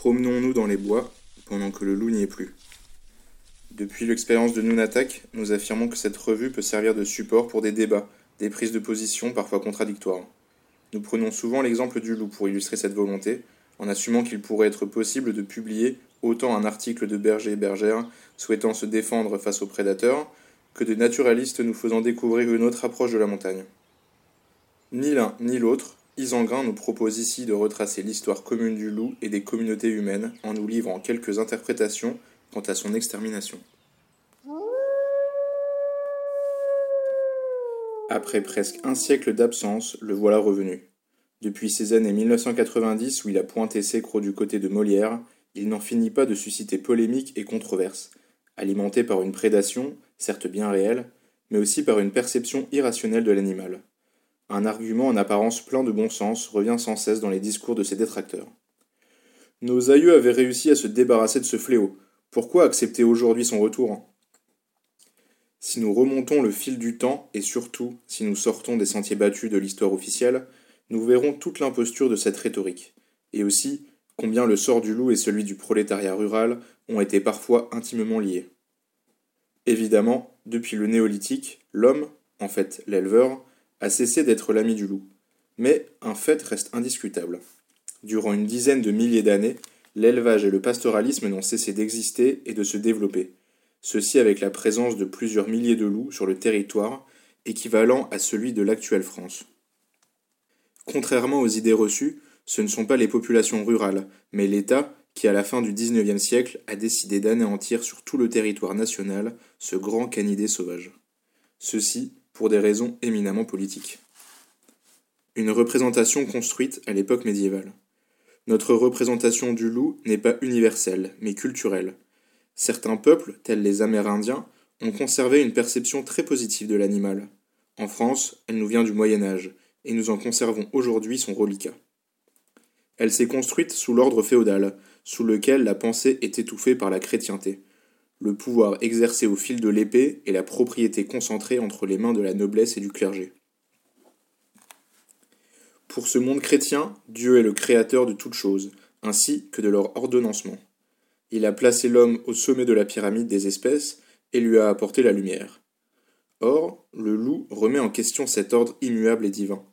Promenons-nous dans les bois pendant que le loup n'y est plus. Depuis l'expérience de Nunatak, nous affirmons que cette revue peut servir de support pour des débats, des prises de position parfois contradictoires. Nous prenons souvent l'exemple du loup pour illustrer cette volonté, en assumant qu'il pourrait être possible de publier autant un article de berger et bergère souhaitant se défendre face aux prédateurs, que de naturalistes nous faisant découvrir une autre approche de la montagne. Ni l'un ni l'autre, Isengrin nous propose ici de retracer l'histoire commune du loup et des communautés humaines en nous livrant quelques interprétations quant à son extermination. Après presque un siècle d'absence, le voilà revenu. Depuis ces années 1990 où il a pointé ses crocs du côté de Molière, il n'en finit pas de susciter polémiques et controverses, alimenté par une prédation, certes bien réelle, mais aussi par une perception irrationnelle de l'animal. Un argument en apparence plein de bon sens revient sans cesse dans les discours de ses détracteurs. Nos aïeux avaient réussi à se débarrasser de ce fléau. Pourquoi accepter aujourd'hui son retour? Si nous remontons le fil du temps, et surtout si nous sortons des sentiers battus de l'histoire officielle, nous verrons toute l'imposture de cette rhétorique, et aussi combien le sort du loup et celui du prolétariat rural ont été parfois intimement liés. Évidemment, depuis le néolithique, l'homme, en fait l'éleveur, a cessé d'être l'ami du loup. Mais un fait reste indiscutable. Durant une dizaine de milliers d'années, l'élevage et le pastoralisme n'ont cessé d'exister et de se développer, ceci avec la présence de plusieurs milliers de loups sur le territoire, équivalent à celui de l'actuelle France. Contrairement aux idées reçues, ce ne sont pas les populations rurales, mais l'État qui, à la fin du XIXe siècle, a décidé d'anéantir sur tout le territoire national ce grand canidé sauvage. Ceci pour des raisons éminemment politiques. Une représentation construite à l'époque médiévale. Notre représentation du loup n'est pas universelle, mais culturelle. Certains peuples, tels les Amérindiens, ont conservé une perception très positive de l'animal. En France, elle nous vient du Moyen Âge, et nous en conservons aujourd'hui son reliquat. Elle s'est construite sous l'ordre féodal, sous lequel la pensée est étouffée par la chrétienté le pouvoir exercé au fil de l'épée et la propriété concentrée entre les mains de la noblesse et du clergé. Pour ce monde chrétien, Dieu est le créateur de toutes choses, ainsi que de leur ordonnancement. Il a placé l'homme au sommet de la pyramide des espèces et lui a apporté la lumière. Or, le loup remet en question cet ordre immuable et divin.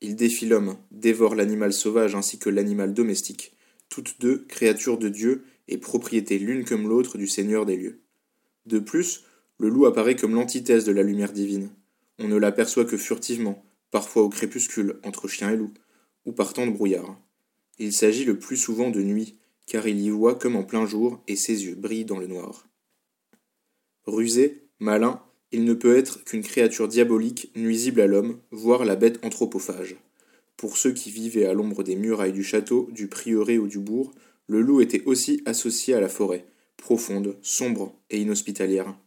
Il défie l'homme, dévore l'animal sauvage ainsi que l'animal domestique, toutes deux créatures de Dieu et propriété l'une comme l'autre du Seigneur des lieux. De plus, le loup apparaît comme l'antithèse de la lumière divine. On ne l'aperçoit que furtivement, parfois au crépuscule, entre chien et loup, ou par temps de brouillard. Il s'agit le plus souvent de nuit, car il y voit comme en plein jour, et ses yeux brillent dans le noir. Rusé, malin, il ne peut être qu'une créature diabolique, nuisible à l'homme, voire la bête anthropophage. Pour ceux qui vivaient à l'ombre des murailles du château, du prieuré ou du bourg, le loup était aussi associé à la forêt, profonde, sombre et inhospitalière.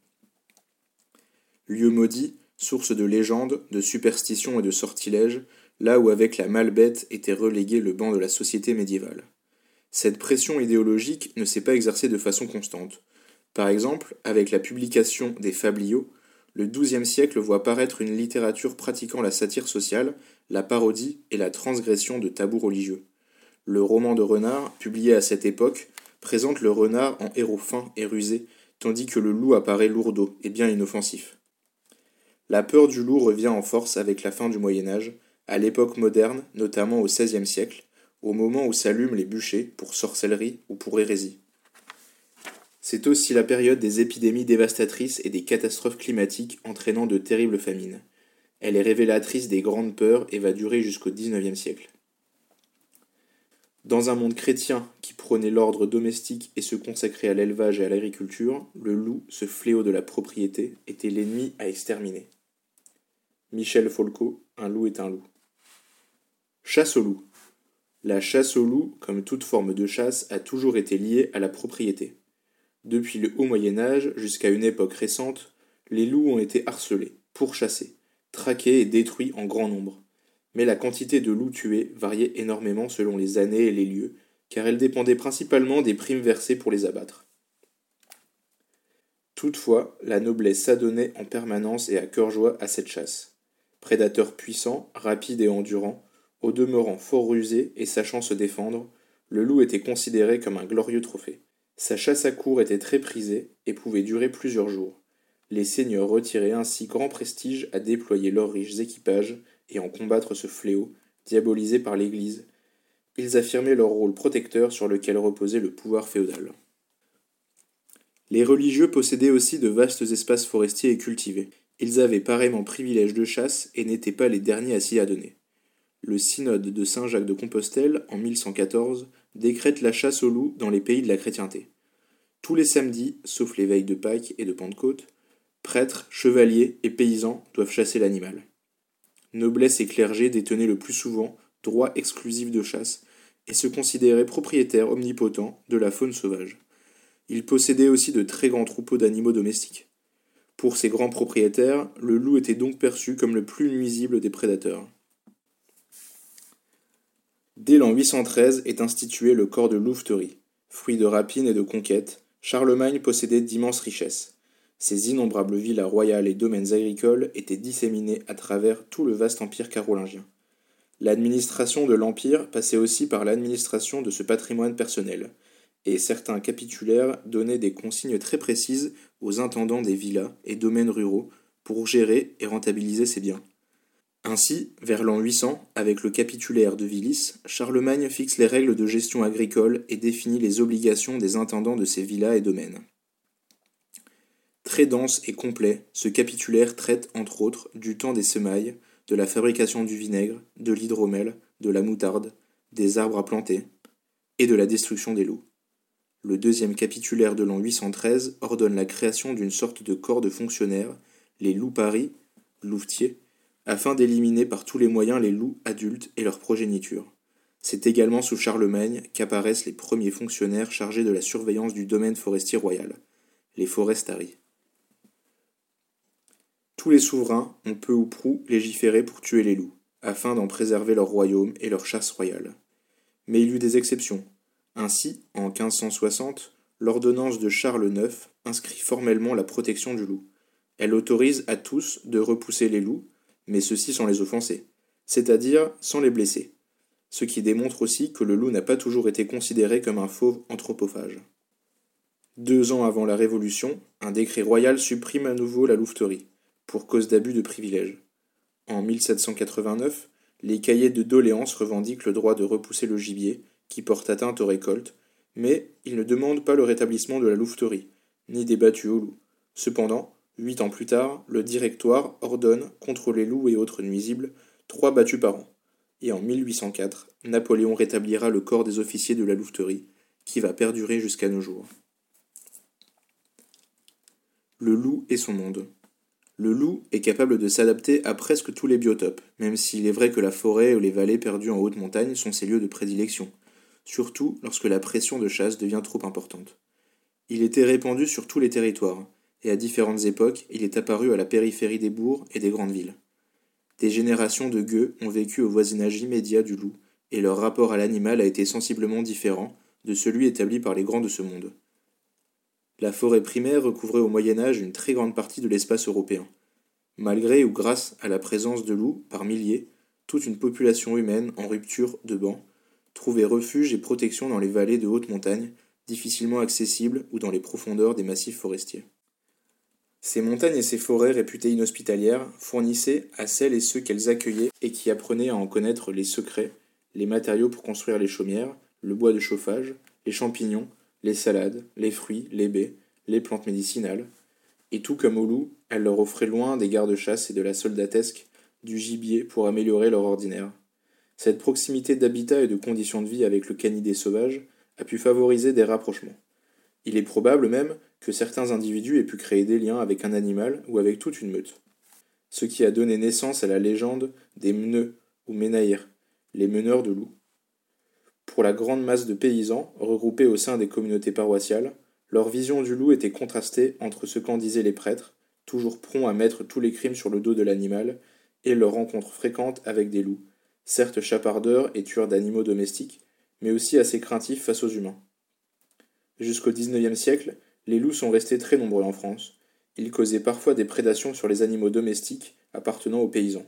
Lieu maudit, source de légendes, de superstitions et de sortilèges, là où avec la malbête était relégué le banc de la société médiévale. Cette pression idéologique ne s'est pas exercée de façon constante. Par exemple, avec la publication des Fabliaux, le XIIe siècle voit paraître une littérature pratiquant la satire sociale, la parodie et la transgression de tabous religieux. Le roman de renard, publié à cette époque, présente le renard en héros fin et rusé, tandis que le loup apparaît lourdeau et bien inoffensif. La peur du loup revient en force avec la fin du Moyen Âge, à l'époque moderne, notamment au XVIe siècle, au moment où s'allument les bûchers pour sorcellerie ou pour hérésie. C'est aussi la période des épidémies dévastatrices et des catastrophes climatiques entraînant de terribles famines. Elle est révélatrice des grandes peurs et va durer jusqu'au XIXe siècle. Dans un monde chrétien qui prônait l'ordre domestique et se consacrait à l'élevage et à l'agriculture, le loup, ce fléau de la propriété, était l'ennemi à exterminer. Michel Folco, Un loup est un loup. Chasse au loup. La chasse au loup, comme toute forme de chasse, a toujours été liée à la propriété. Depuis le haut Moyen Âge jusqu'à une époque récente, les loups ont été harcelés, pourchassés, traqués et détruits en grand nombre mais la quantité de loups tués variait énormément selon les années et les lieux, car elle dépendait principalement des primes versées pour les abattre. Toutefois, la noblesse s'adonnait en permanence et à cœur joie à cette chasse. Prédateur puissant, rapide et endurant, au demeurant fort rusé et sachant se défendre, le loup était considéré comme un glorieux trophée. Sa chasse à cour était très prisée et pouvait durer plusieurs jours. Les seigneurs retiraient ainsi grand prestige à déployer leurs riches équipages et en combattre ce fléau, diabolisé par l'Église. Ils affirmaient leur rôle protecteur sur lequel reposait le pouvoir féodal. Les religieux possédaient aussi de vastes espaces forestiers et cultivés. Ils avaient pareillement privilège de chasse et n'étaient pas les derniers à s'y adonner. Le synode de Saint Jacques de Compostelle, en 1114, décrète la chasse au loup dans les pays de la chrétienté. Tous les samedis, sauf les veilles de Pâques et de Pentecôte, prêtres, chevaliers et paysans doivent chasser l'animal. Noblesse et clergé détenaient le plus souvent droit exclusif de chasse et se considéraient propriétaires omnipotents de la faune sauvage. Il possédait aussi de très grands troupeaux d'animaux domestiques. Pour ces grands propriétaires, le loup était donc perçu comme le plus nuisible des prédateurs. Dès l'an 813 est institué le corps de louveterie. Fruit de rapines et de conquêtes, Charlemagne possédait d'immenses richesses. Ses innombrables villas royales et domaines agricoles étaient disséminés à travers tout le vaste empire carolingien. L'administration de l'empire passait aussi par l'administration de ce patrimoine personnel, et certains capitulaires donnaient des consignes très précises aux intendants des villas et domaines ruraux pour gérer et rentabiliser ces biens. Ainsi, vers l'an 800, avec le capitulaire de Villis, Charlemagne fixe les règles de gestion agricole et définit les obligations des intendants de ces villas et domaines. Très dense et complet, ce capitulaire traite entre autres du temps des semailles, de la fabrication du vinaigre, de l'hydromel, de la moutarde, des arbres à planter, et de la destruction des loups. Le deuxième capitulaire de l'an 813 ordonne la création d'une sorte de corps de fonctionnaires, les loups paris, louvetiers, afin d'éliminer par tous les moyens les loups adultes et leur progéniture. C'est également sous Charlemagne qu'apparaissent les premiers fonctionnaires chargés de la surveillance du domaine forestier royal, les forestari. Tous les souverains ont peu ou prou légiféré pour tuer les loups, afin d'en préserver leur royaume et leur chasse royale. Mais il y eut des exceptions, ainsi, en 1560, l'ordonnance de Charles IX inscrit formellement la protection du loup. Elle autorise à tous de repousser les loups, mais ceux-ci sans les offenser, c'est-à-dire sans les blesser, ce qui démontre aussi que le loup n'a pas toujours été considéré comme un fauve anthropophage. Deux ans avant la Révolution, un décret royal supprime à nouveau la louveterie, pour cause d'abus de privilèges. En 1789, les cahiers de doléances revendiquent le droit de repousser le gibier, qui porte atteinte aux récoltes, mais ils ne demandent pas le rétablissement de la louveterie, ni des battues aux loups. Cependant, huit ans plus tard, le Directoire ordonne, contre les loups et autres nuisibles, trois battues par an. Et en 1804, Napoléon rétablira le corps des officiers de la louveterie, qui va perdurer jusqu'à nos jours. Le loup et son monde. Le loup est capable de s'adapter à presque tous les biotopes, même s'il est vrai que la forêt ou les vallées perdues en haute montagne sont ses lieux de prédilection surtout lorsque la pression de chasse devient trop importante. Il était répandu sur tous les territoires, et à différentes époques il est apparu à la périphérie des bourgs et des grandes villes. Des générations de gueux ont vécu au voisinage immédiat du loup, et leur rapport à l'animal a été sensiblement différent de celui établi par les grands de ce monde. La forêt primaire recouvrait au Moyen Âge une très grande partie de l'espace européen. Malgré ou grâce à la présence de loups par milliers, toute une population humaine en rupture de banc trouver refuge et protection dans les vallées de haute montagne, difficilement accessibles ou dans les profondeurs des massifs forestiers. Ces montagnes et ces forêts réputées inhospitalières fournissaient à celles et ceux qu'elles accueillaient et qui apprenaient à en connaître les secrets, les matériaux pour construire les chaumières, le bois de chauffage, les champignons, les salades, les fruits, les baies, les plantes médicinales, et tout comme au loup, elles leur offraient loin des gardes-chasse et de la soldatesque, du gibier pour améliorer leur ordinaire, cette proximité d'habitat et de conditions de vie avec le canidé sauvage a pu favoriser des rapprochements. Il est probable même que certains individus aient pu créer des liens avec un animal ou avec toute une meute. Ce qui a donné naissance à la légende des meneux ou ménaïrs, les meneurs de loups. Pour la grande masse de paysans regroupés au sein des communautés paroissiales, leur vision du loup était contrastée entre ce qu'en disaient les prêtres, toujours prompts à mettre tous les crimes sur le dos de l'animal, et leurs rencontres fréquentes avec des loups, certes chapardeurs et tueurs d'animaux domestiques, mais aussi assez craintifs face aux humains. Jusqu'au XIXe siècle, les loups sont restés très nombreux en France. Ils causaient parfois des prédations sur les animaux domestiques appartenant aux paysans.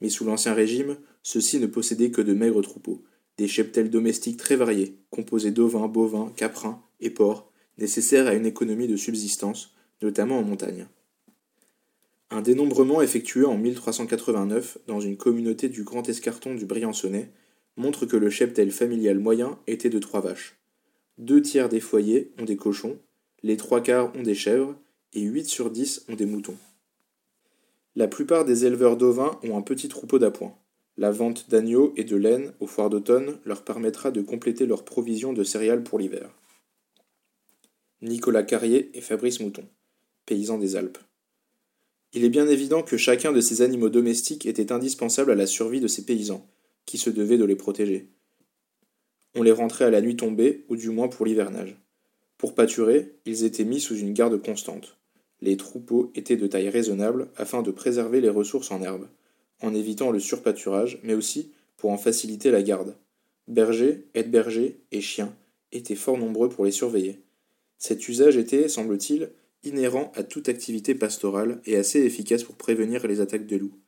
Mais sous l'Ancien Régime, ceux-ci ne possédaient que de maigres troupeaux, des cheptels domestiques très variés, composés d'ovins, bovins, caprins et porcs, nécessaires à une économie de subsistance, notamment en montagne. Un dénombrement effectué en 1389 dans une communauté du Grand Escarton du Briançonnais montre que le cheptel familial moyen était de trois vaches. Deux tiers des foyers ont des cochons, les trois quarts ont des chèvres, et 8 sur 10 ont des moutons. La plupart des éleveurs d'ovins ont un petit troupeau d'appoint. La vente d'agneaux et de laine aux foires d'automne leur permettra de compléter leurs provisions de céréales pour l'hiver. Nicolas Carrier et Fabrice Mouton, paysans des Alpes. Il est bien évident que chacun de ces animaux domestiques était indispensable à la survie de ces paysans, qui se devaient de les protéger. On les rentrait à la nuit tombée, ou du moins pour l'hivernage. Pour pâturer, ils étaient mis sous une garde constante. Les troupeaux étaient de taille raisonnable afin de préserver les ressources en herbe, en évitant le surpâturage, mais aussi pour en faciliter la garde. Bergers, aides-bergers et chiens étaient fort nombreux pour les surveiller. Cet usage était, semble-t-il, inhérent à toute activité pastorale et assez efficace pour prévenir les attaques de loups.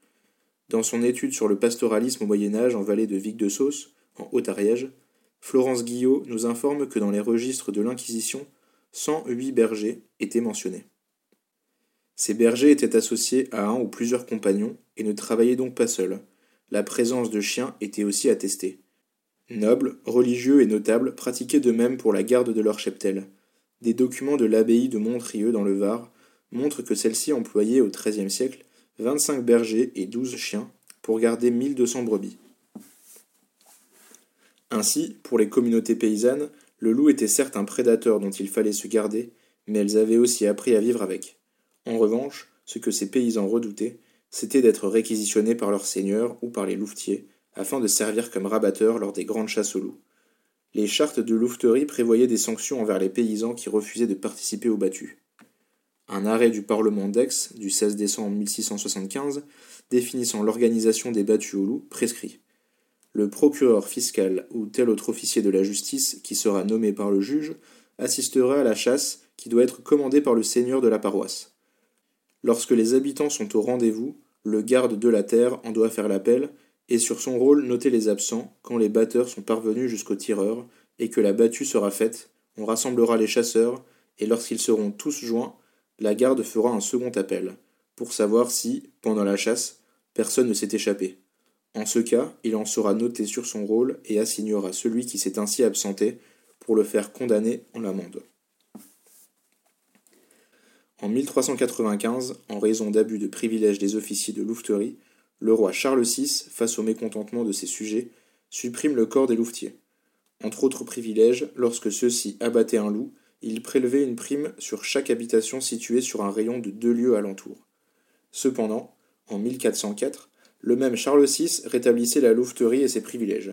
Dans son étude sur le pastoralisme au Moyen Âge en vallée de Vic de Sauce, en Haute-Ariège, Florence Guillot nous informe que dans les registres de l'Inquisition, 108 bergers étaient mentionnés. Ces bergers étaient associés à un ou plusieurs compagnons et ne travaillaient donc pas seuls. La présence de chiens était aussi attestée. Nobles, religieux et notables pratiquaient de même pour la garde de leur cheptel. Des documents de l'abbaye de Montrieux dans le Var montrent que celle-ci employait au XIIIe siècle 25 bergers et 12 chiens pour garder 1200 brebis. Ainsi, pour les communautés paysannes, le loup était certes un prédateur dont il fallait se garder, mais elles avaient aussi appris à vivre avec. En revanche, ce que ces paysans redoutaient, c'était d'être réquisitionnés par leurs seigneurs ou par les louvetiers, afin de servir comme rabatteurs lors des grandes chasses aux loups. Les chartes de louveterie prévoyaient des sanctions envers les paysans qui refusaient de participer aux battues. Un arrêt du Parlement d'Aix du 16 décembre 1675 définissant l'organisation des battues aux loups prescrit. Le procureur fiscal ou tel autre officier de la justice qui sera nommé par le juge assistera à la chasse qui doit être commandée par le seigneur de la paroisse. Lorsque les habitants sont au rendez-vous, le garde de la terre en doit faire l'appel et sur son rôle noter les absents quand les batteurs sont parvenus jusqu'au tireur et que la battue sera faite, on rassemblera les chasseurs et lorsqu'ils seront tous joints, la garde fera un second appel pour savoir si, pendant la chasse, personne ne s'est échappé. En ce cas, il en sera noté sur son rôle et assignera celui qui s'est ainsi absenté pour le faire condamner en l'amende. En 1395, en raison d'abus de privilèges des officiers de louveterie, le roi Charles VI, face au mécontentement de ses sujets, supprime le corps des louvetiers. Entre autres privilèges, lorsque ceux-ci abattaient un loup, il prélevait une prime sur chaque habitation située sur un rayon de deux lieues alentour. Cependant, en 1404, le même Charles VI rétablissait la louveterie et ses privilèges.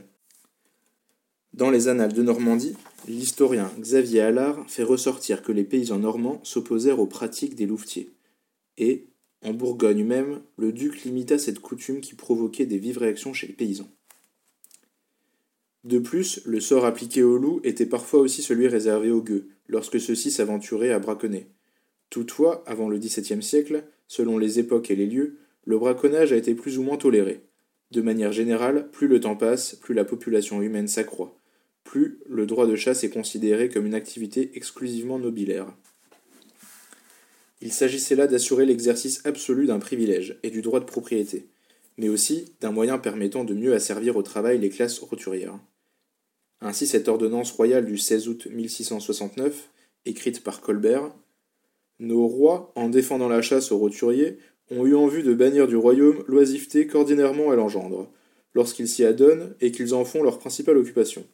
Dans les Annales de Normandie, l'historien Xavier Allard fait ressortir que les paysans normands s'opposèrent aux pratiques des louvetiers. Et, en Bourgogne même, le duc limita cette coutume qui provoquait des vives réactions chez les paysans. De plus, le sort appliqué aux loups était parfois aussi celui réservé aux gueux, lorsque ceux-ci s'aventuraient à braconner. Toutefois, avant le XVIIe siècle, selon les époques et les lieux, le braconnage a été plus ou moins toléré. De manière générale, plus le temps passe, plus la population humaine s'accroît, plus le droit de chasse est considéré comme une activité exclusivement nobilaire. Il s'agissait là d'assurer l'exercice absolu d'un privilège et du droit de propriété, mais aussi d'un moyen permettant de mieux asservir au travail les classes roturières. Ainsi cette ordonnance royale du 16 août 1669, écrite par Colbert, Nos rois, en défendant la chasse aux roturiers, ont eu en vue de bannir du royaume l'oisiveté qu'ordinairement elle engendre, lorsqu'ils s'y adonnent et qu'ils en font leur principale occupation.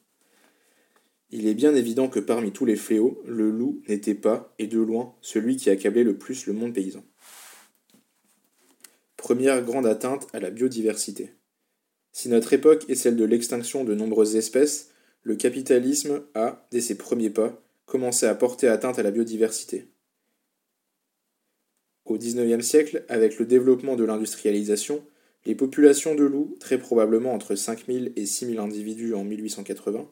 Il est bien évident que parmi tous les fléaux, le loup n'était pas, et de loin, celui qui accablait le plus le monde paysan. Première grande atteinte à la biodiversité. Si notre époque est celle de l'extinction de nombreuses espèces, le capitalisme a, dès ses premiers pas, commencé à porter atteinte à la biodiversité. Au XIXe siècle, avec le développement de l'industrialisation, les populations de loups, très probablement entre 5000 et 6000 individus en 1880,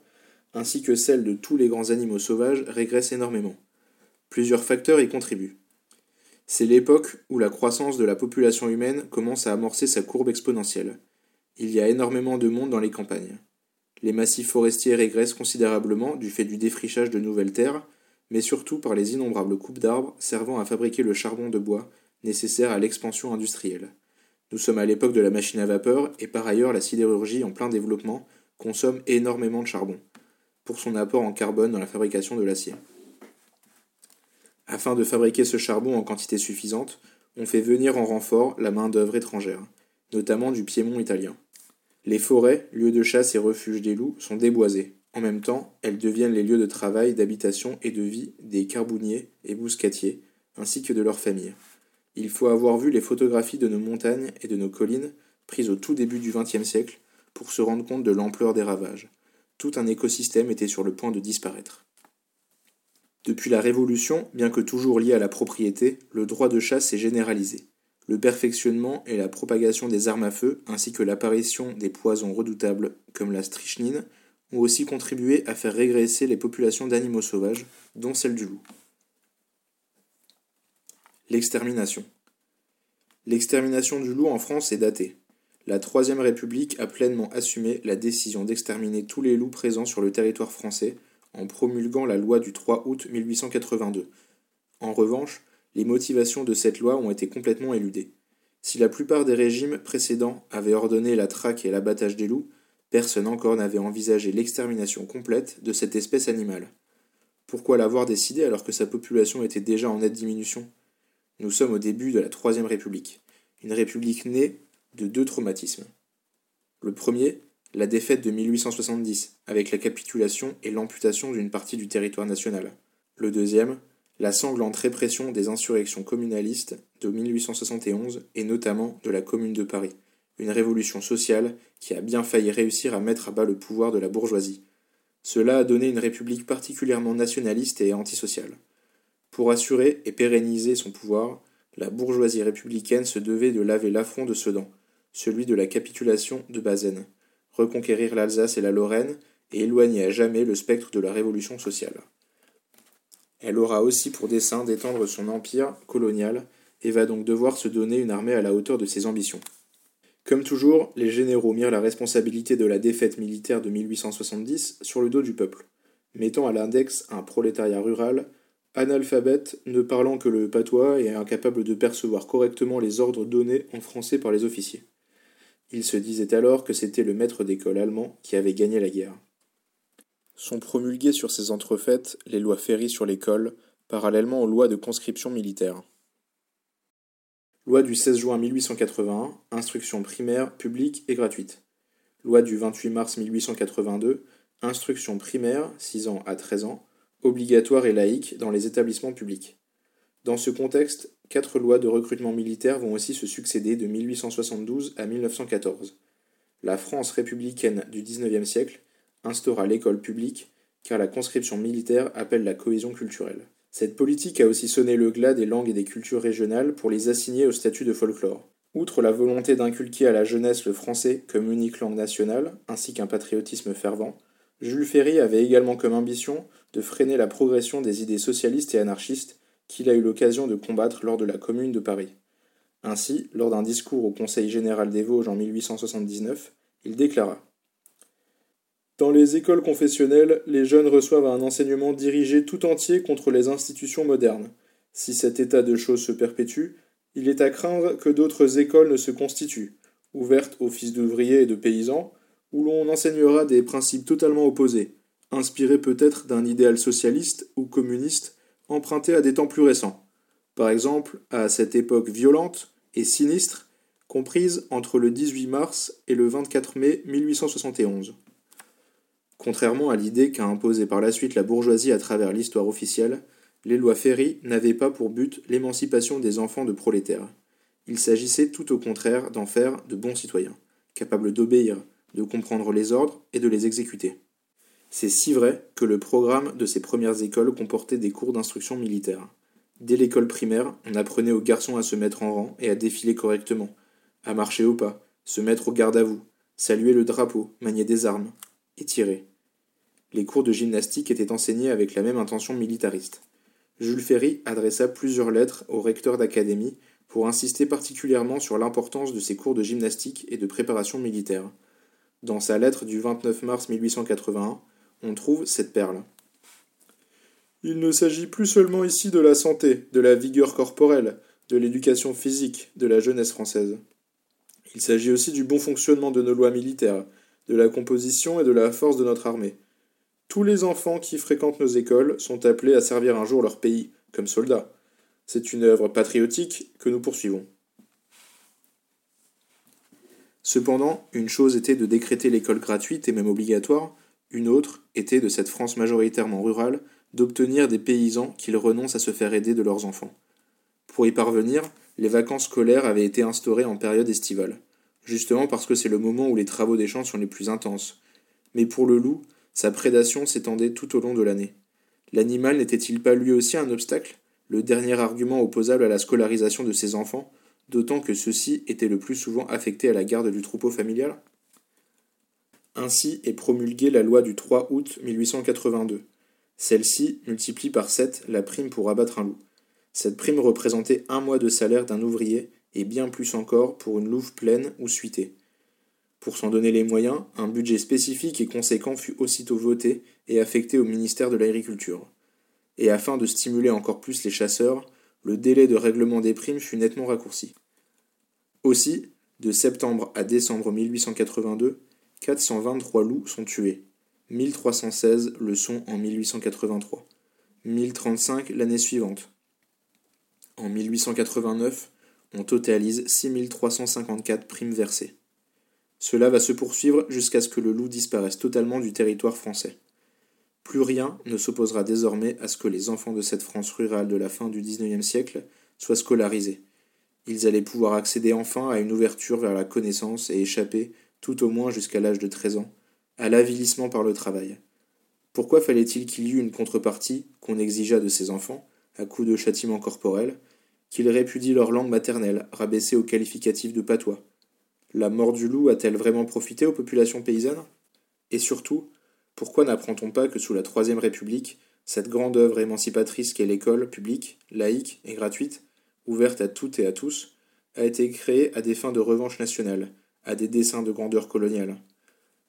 ainsi que celles de tous les grands animaux sauvages, régressent énormément. Plusieurs facteurs y contribuent. C'est l'époque où la croissance de la population humaine commence à amorcer sa courbe exponentielle. Il y a énormément de monde dans les campagnes. Les massifs forestiers régressent considérablement du fait du défrichage de nouvelles terres, mais surtout par les innombrables coupes d'arbres servant à fabriquer le charbon de bois nécessaire à l'expansion industrielle. Nous sommes à l'époque de la machine à vapeur et par ailleurs la sidérurgie en plein développement consomme énormément de charbon pour son apport en carbone dans la fabrication de l'acier. Afin de fabriquer ce charbon en quantité suffisante, on fait venir en renfort la main-d'œuvre étrangère, notamment du Piémont italien. Les forêts, lieux de chasse et refuges des loups, sont déboisées. En même temps, elles deviennent les lieux de travail, d'habitation et de vie des carbonniers et bouscatiers, ainsi que de leurs familles. Il faut avoir vu les photographies de nos montagnes et de nos collines, prises au tout début du XXe siècle, pour se rendre compte de l'ampleur des ravages. Tout un écosystème était sur le point de disparaître. Depuis la Révolution, bien que toujours lié à la propriété, le droit de chasse s'est généralisé. Le perfectionnement et la propagation des armes à feu, ainsi que l'apparition des poisons redoutables comme la strychnine, ont aussi contribué à faire régresser les populations d'animaux sauvages, dont celle du loup. L'extermination. L'extermination du loup en France est datée. La Troisième République a pleinement assumé la décision d'exterminer tous les loups présents sur le territoire français en promulguant la loi du 3 août 1882. En revanche, les motivations de cette loi ont été complètement éludées. Si la plupart des régimes précédents avaient ordonné la traque et l'abattage des loups, personne encore n'avait envisagé l'extermination complète de cette espèce animale. Pourquoi l'avoir décidé alors que sa population était déjà en nette diminution? Nous sommes au début de la Troisième République, une république née de deux traumatismes. Le premier, la défaite de 1870, avec la capitulation et l'amputation d'une partie du territoire national. Le deuxième, la sanglante répression des insurrections communalistes de 1871 et notamment de la Commune de Paris, une révolution sociale qui a bien failli réussir à mettre à bas le pouvoir de la bourgeoisie. Cela a donné une république particulièrement nationaliste et antisociale. Pour assurer et pérenniser son pouvoir, la bourgeoisie républicaine se devait de laver l'affront de Sedan, celui de la capitulation de Bazaine, reconquérir l'Alsace et la Lorraine et éloigner à jamais le spectre de la révolution sociale. Elle aura aussi pour dessein d'étendre son empire colonial et va donc devoir se donner une armée à la hauteur de ses ambitions. Comme toujours, les généraux mirent la responsabilité de la défaite militaire de 1870 sur le dos du peuple, mettant à l'index un prolétariat rural, analphabète, ne parlant que le patois et incapable de percevoir correctement les ordres donnés en français par les officiers. Il se disait alors que c'était le maître d'école allemand qui avait gagné la guerre. Sont promulguées sur ces entrefaites les lois Ferry sur l'école, parallèlement aux lois de conscription militaire. Loi du 16 juin 1881, instruction primaire, publique et gratuite. Loi du 28 mars 1882, instruction primaire, 6 ans à 13 ans, obligatoire et laïque dans les établissements publics. Dans ce contexte, quatre lois de recrutement militaire vont aussi se succéder de 1872 à 1914. La France républicaine du XIXe siècle instaura l'école publique car la conscription militaire appelle la cohésion culturelle. Cette politique a aussi sonné le glas des langues et des cultures régionales pour les assigner au statut de folklore. Outre la volonté d'inculquer à la jeunesse le français comme unique langue nationale, ainsi qu'un patriotisme fervent, Jules Ferry avait également comme ambition de freiner la progression des idées socialistes et anarchistes qu'il a eu l'occasion de combattre lors de la Commune de Paris. Ainsi, lors d'un discours au Conseil général des Vosges en 1879, il déclara Dans les écoles confessionnelles, les jeunes reçoivent un enseignement dirigé tout entier contre les institutions modernes. Si cet état de choses se perpétue, il est à craindre que d'autres écoles ne se constituent, ouvertes aux fils d'ouvriers et de paysans, où l'on enseignera des principes totalement opposés, inspirés peut-être d'un idéal socialiste ou communiste emprunté à des temps plus récents, par exemple à cette époque violente et sinistre comprise entre le 18 mars et le 24 mai 1871. Contrairement à l'idée qu'a imposée par la suite la bourgeoisie à travers l'histoire officielle, les lois Ferry n'avaient pas pour but l'émancipation des enfants de prolétaires. Il s'agissait tout au contraire d'en faire de bons citoyens, capables d'obéir, de comprendre les ordres et de les exécuter. C'est si vrai que le programme de ces premières écoles comportait des cours d'instruction militaire. Dès l'école primaire, on apprenait aux garçons à se mettre en rang et à défiler correctement, à marcher au pas, se mettre au garde à vous, saluer le drapeau, manier des armes, et tirer. Les cours de gymnastique étaient enseignés avec la même intention militariste. Jules Ferry adressa plusieurs lettres au recteur d'académie pour insister particulièrement sur l'importance de ces cours de gymnastique et de préparation militaire. Dans sa lettre du 29 mars 1881, on trouve cette perle. Il ne s'agit plus seulement ici de la santé, de la vigueur corporelle, de l'éducation physique de la jeunesse française. Il s'agit aussi du bon fonctionnement de nos lois militaires, de la composition et de la force de notre armée. Tous les enfants qui fréquentent nos écoles sont appelés à servir un jour leur pays, comme soldats. C'est une œuvre patriotique que nous poursuivons. Cependant, une chose était de décréter l'école gratuite et même obligatoire, une autre était de cette France majoritairement rurale d'obtenir des paysans qu'ils renoncent à se faire aider de leurs enfants. Pour y parvenir, les vacances scolaires avaient été instaurées en période estivale, justement parce que c'est le moment où les travaux des champs sont les plus intenses. Mais pour le loup, sa prédation s'étendait tout au long de l'année. L'animal n'était-il pas lui aussi un obstacle, le dernier argument opposable à la scolarisation de ses enfants, d'autant que ceux-ci étaient le plus souvent affectés à la garde du troupeau familial? Ainsi est promulguée la loi du 3 août 1882. Celle-ci multiplie par sept la prime pour abattre un loup. Cette prime représentait un mois de salaire d'un ouvrier et bien plus encore pour une louve pleine ou suitée. Pour s'en donner les moyens, un budget spécifique et conséquent fut aussitôt voté et affecté au ministère de l'Agriculture. Et afin de stimuler encore plus les chasseurs, le délai de règlement des primes fut nettement raccourci. Aussi, de septembre à décembre 1882, 423 loups sont tués. 1316 le sont en 1883. 1035 l'année suivante. En 1889, on totalise 6354 primes versées. Cela va se poursuivre jusqu'à ce que le loup disparaisse totalement du territoire français. Plus rien ne s'opposera désormais à ce que les enfants de cette France rurale de la fin du XIXe siècle soient scolarisés. Ils allaient pouvoir accéder enfin à une ouverture vers la connaissance et échapper, tout au moins jusqu'à l'âge de 13 ans, à l'avilissement par le travail. Pourquoi fallait-il qu'il y eût une contrepartie qu'on exigeât de ces enfants, à coup de châtiment corporel, qu'ils répudient leur langue maternelle, rabaissée au qualificatif de patois? La mort du loup a-t-elle vraiment profité aux populations paysannes? Et surtout, pourquoi n'apprend-on pas que sous la Troisième République, cette grande œuvre émancipatrice qu'est l'école publique, laïque et gratuite, ouverte à toutes et à tous, a été créée à des fins de revanche nationale, à des desseins de grandeur coloniale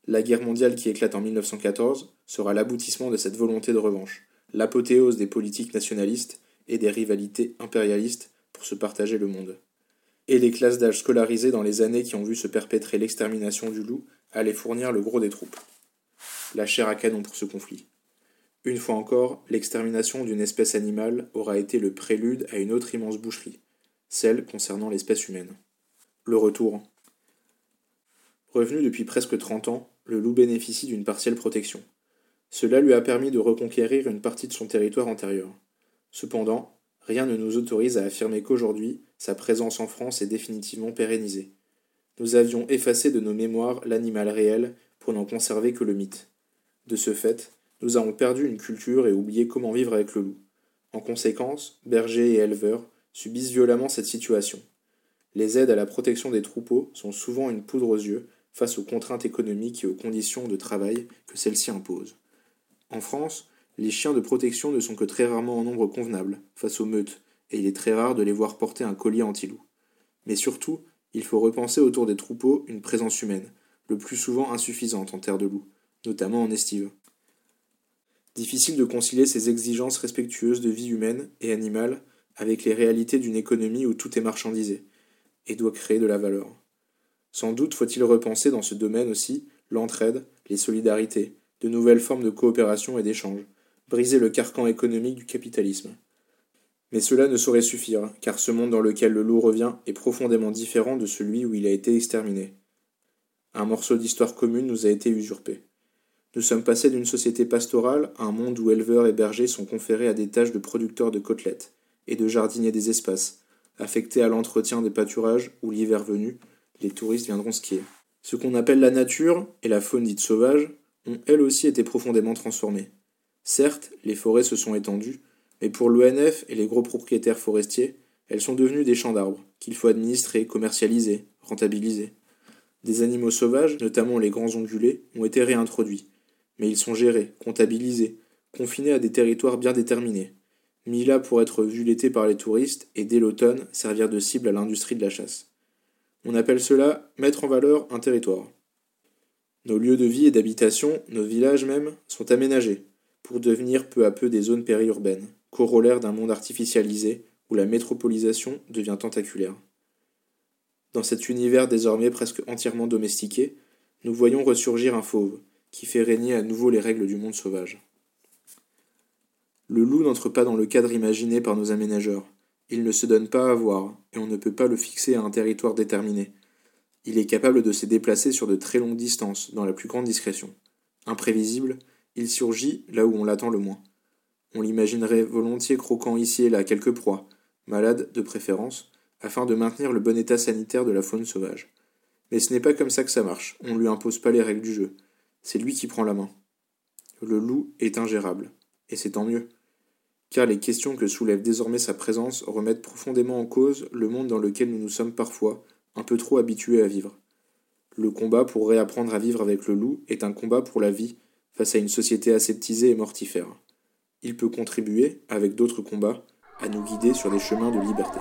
La guerre mondiale qui éclate en 1914 sera l'aboutissement de cette volonté de revanche, l'apothéose des politiques nationalistes et des rivalités impérialistes pour se partager le monde. Et les classes d'âge scolarisées dans les années qui ont vu se perpétrer l'extermination du loup allaient fournir le gros des troupes. La chair à canon pour ce conflit. Une fois encore, l'extermination d'une espèce animale aura été le prélude à une autre immense boucherie, celle concernant l'espèce humaine. Le retour. Revenu depuis presque trente ans, le loup bénéficie d'une partielle protection. Cela lui a permis de reconquérir une partie de son territoire antérieur. Cependant, rien ne nous autorise à affirmer qu'aujourd'hui, sa présence en France est définitivement pérennisée. Nous avions effacé de nos mémoires l'animal réel pour n'en conserver que le mythe. De ce fait, nous avons perdu une culture et oublié comment vivre avec le loup. En conséquence, bergers et éleveurs subissent violemment cette situation. Les aides à la protection des troupeaux sont souvent une poudre aux yeux face aux contraintes économiques et aux conditions de travail que celles-ci imposent. En France, les chiens de protection ne sont que très rarement en nombre convenable face aux meutes, et il est très rare de les voir porter un collier anti-loup. Mais surtout, il faut repenser autour des troupeaux une présence humaine, le plus souvent insuffisante en terre de loup, notamment en estive. Difficile de concilier ces exigences respectueuses de vie humaine et animale avec les réalités d'une économie où tout est marchandisé, et doit créer de la valeur. Sans doute faut-il repenser dans ce domaine aussi l'entraide, les solidarités, de nouvelles formes de coopération et d'échange, briser le carcan économique du capitalisme. Mais cela ne saurait suffire, car ce monde dans lequel le loup revient est profondément différent de celui où il a été exterminé. Un morceau d'histoire commune nous a été usurpé. Nous sommes passés d'une société pastorale à un monde où éleveurs et bergers sont conférés à des tâches de producteurs de côtelettes et de jardiniers des espaces, affectés à l'entretien des pâturages où l'hiver venu, les touristes viendront skier. Ce qu'on appelle la nature et la faune dite sauvage ont elles aussi été profondément transformées. Certes, les forêts se sont étendues, mais pour l'ONF et les gros propriétaires forestiers, elles sont devenues des champs d'arbres, qu'il faut administrer, commercialiser, rentabiliser. Des animaux sauvages, notamment les grands ongulés, ont été réintroduits, mais ils sont gérés, comptabilisés, confinés à des territoires bien déterminés, mis là pour être vus l'été par les touristes et dès l'automne servir de cible à l'industrie de la chasse. On appelle cela mettre en valeur un territoire. Nos lieux de vie et d'habitation, nos villages même, sont aménagés pour devenir peu à peu des zones périurbaines, corollaires d'un monde artificialisé où la métropolisation devient tentaculaire. Dans cet univers désormais presque entièrement domestiqué, nous voyons ressurgir un fauve, qui fait régner à nouveau les règles du monde sauvage. Le loup n'entre pas dans le cadre imaginé par nos aménageurs. Il ne se donne pas à voir, et on ne peut pas le fixer à un territoire déterminé. Il est capable de se déplacer sur de très longues distances, dans la plus grande discrétion. Imprévisible, il surgit là où on l'attend le moins. On l'imaginerait volontiers croquant ici et là quelques proies, malades de préférence, afin de maintenir le bon état sanitaire de la faune sauvage. Mais ce n'est pas comme ça que ça marche, on ne lui impose pas les règles du jeu. C'est lui qui prend la main. Le loup est ingérable, et c'est tant mieux car les questions que soulève désormais sa présence remettent profondément en cause le monde dans lequel nous nous sommes parfois un peu trop habitués à vivre. Le combat pour réapprendre à vivre avec le loup est un combat pour la vie face à une société aseptisée et mortifère. Il peut contribuer, avec d'autres combats, à nous guider sur des chemins de liberté.